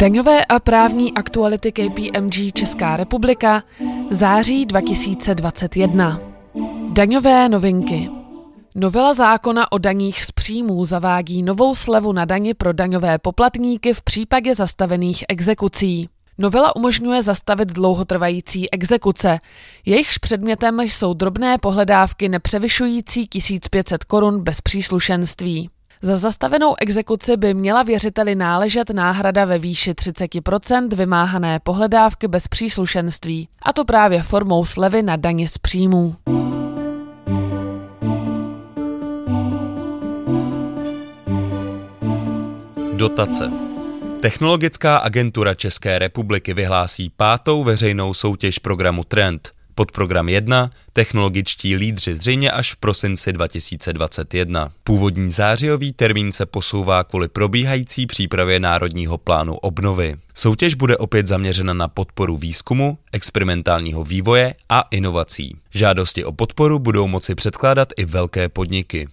Daňové a právní aktuality KPMG Česká republika září 2021. Daňové novinky. Novela zákona o daních z příjmů zavádí novou slevu na dani pro daňové poplatníky v případě zastavených exekucí. Novela umožňuje zastavit dlouhotrvající exekuce. Jejichž předmětem jsou drobné pohledávky nepřevyšující 1500 korun bez příslušenství. Za zastavenou exekuci by měla věřiteli náležet náhrada ve výši 30% vymáhané pohledávky bez příslušenství, a to právě formou slevy na daně z příjmů. Dotace. Technologická agentura České republiky vyhlásí pátou veřejnou soutěž programu Trend – Podprogram 1 technologičtí lídři zřejmě až v prosinci 2021. Původní zářijový termín se posouvá kvůli probíhající přípravě Národního plánu obnovy. Soutěž bude opět zaměřena na podporu výzkumu, experimentálního vývoje a inovací. Žádosti o podporu budou moci předkládat i velké podniky.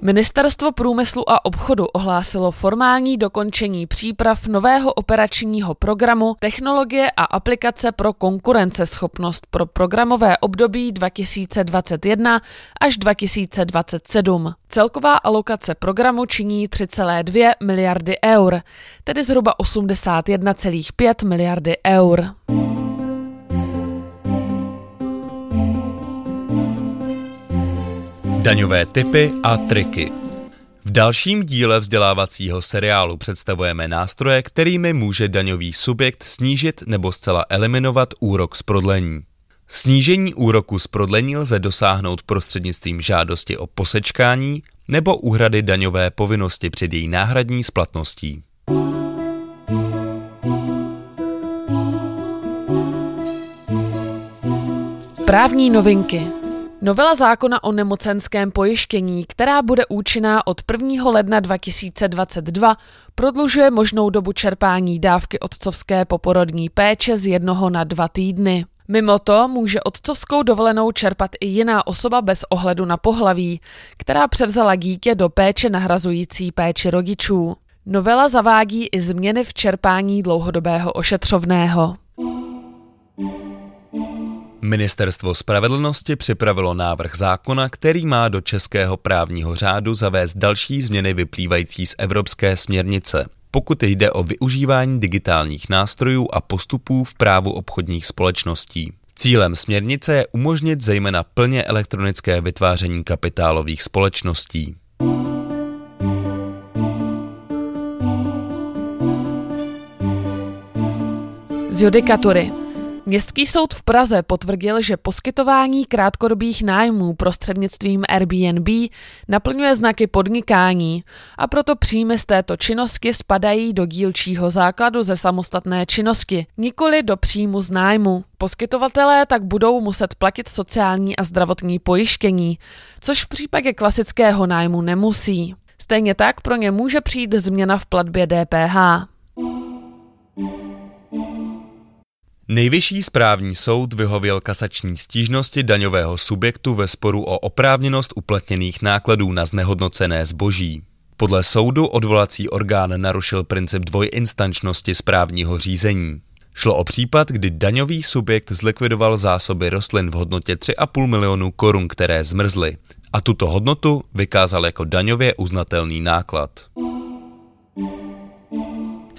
Ministerstvo průmyslu a obchodu ohlásilo formální dokončení příprav nového operačního programu Technologie a aplikace pro konkurenceschopnost pro programové období 2021 až 2027. Celková alokace programu činí 3,2 miliardy eur, tedy zhruba 81,5 miliardy eur. Daňové typy a triky. V dalším díle vzdělávacího seriálu představujeme nástroje, kterými může daňový subjekt snížit nebo zcela eliminovat úrok z prodlení. Snížení úroku z prodlení lze dosáhnout prostřednictvím žádosti o posečkání nebo úhrady daňové povinnosti před její náhradní splatností. Právní novinky Novela zákona o nemocenském pojištění, která bude účinná od 1. ledna 2022, prodlužuje možnou dobu čerpání dávky otcovské poporodní péče z jednoho na dva týdny. Mimo to může otcovskou dovolenou čerpat i jiná osoba bez ohledu na pohlaví, která převzala dítě do péče nahrazující péči rodičů. Novela zavádí i změny v čerpání dlouhodobého ošetřovného. Ministerstvo spravedlnosti připravilo návrh zákona, který má do českého právního řádu zavést další změny vyplývající z evropské směrnice. Pokud jde o využívání digitálních nástrojů a postupů v právu obchodních společností. Cílem směrnice je umožnit zejména plně elektronické vytváření kapitálových společností. Z judikatury. Městský soud v Praze potvrdil, že poskytování krátkodobých nájmů prostřednictvím Airbnb naplňuje znaky podnikání a proto příjmy z této činnosti spadají do dílčího základu ze samostatné činnosti, nikoli do příjmu z nájmu. Poskytovatelé tak budou muset platit sociální a zdravotní pojištění, což v případě klasického nájmu nemusí. Stejně tak pro ně může přijít změna v platbě DPH. Nejvyšší správní soud vyhověl kasační stížnosti daňového subjektu ve sporu o oprávněnost uplatněných nákladů na znehodnocené zboží. Podle soudu odvolací orgán narušil princip dvojinstančnosti správního řízení. Šlo o případ, kdy daňový subjekt zlikvidoval zásoby rostlin v hodnotě 3,5 milionů korun, které zmrzly, a tuto hodnotu vykázal jako daňově uznatelný náklad.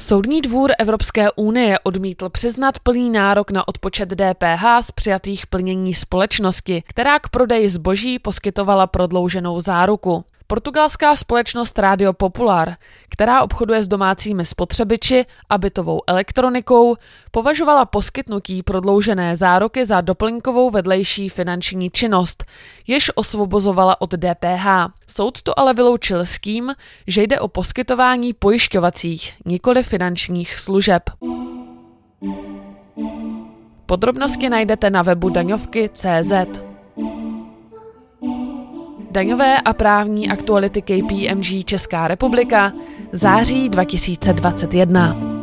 Soudní dvůr Evropské unie odmítl přiznat plný nárok na odpočet DPH z přijatých plnění společnosti, která k prodeji zboží poskytovala prodlouženou záruku. Portugalská společnost Radio Popular, která obchoduje s domácími spotřebiči a bytovou elektronikou, považovala poskytnutí prodloužené záruky za doplňkovou vedlejší finanční činnost, jež osvobozovala od DPH. Soud to ale vyloučil s tím, že jde o poskytování pojišťovacích, nikoli finančních služeb. Podrobnosti najdete na webu daňovky.cz. Daňové a právní aktuality KPMG Česká republika září 2021.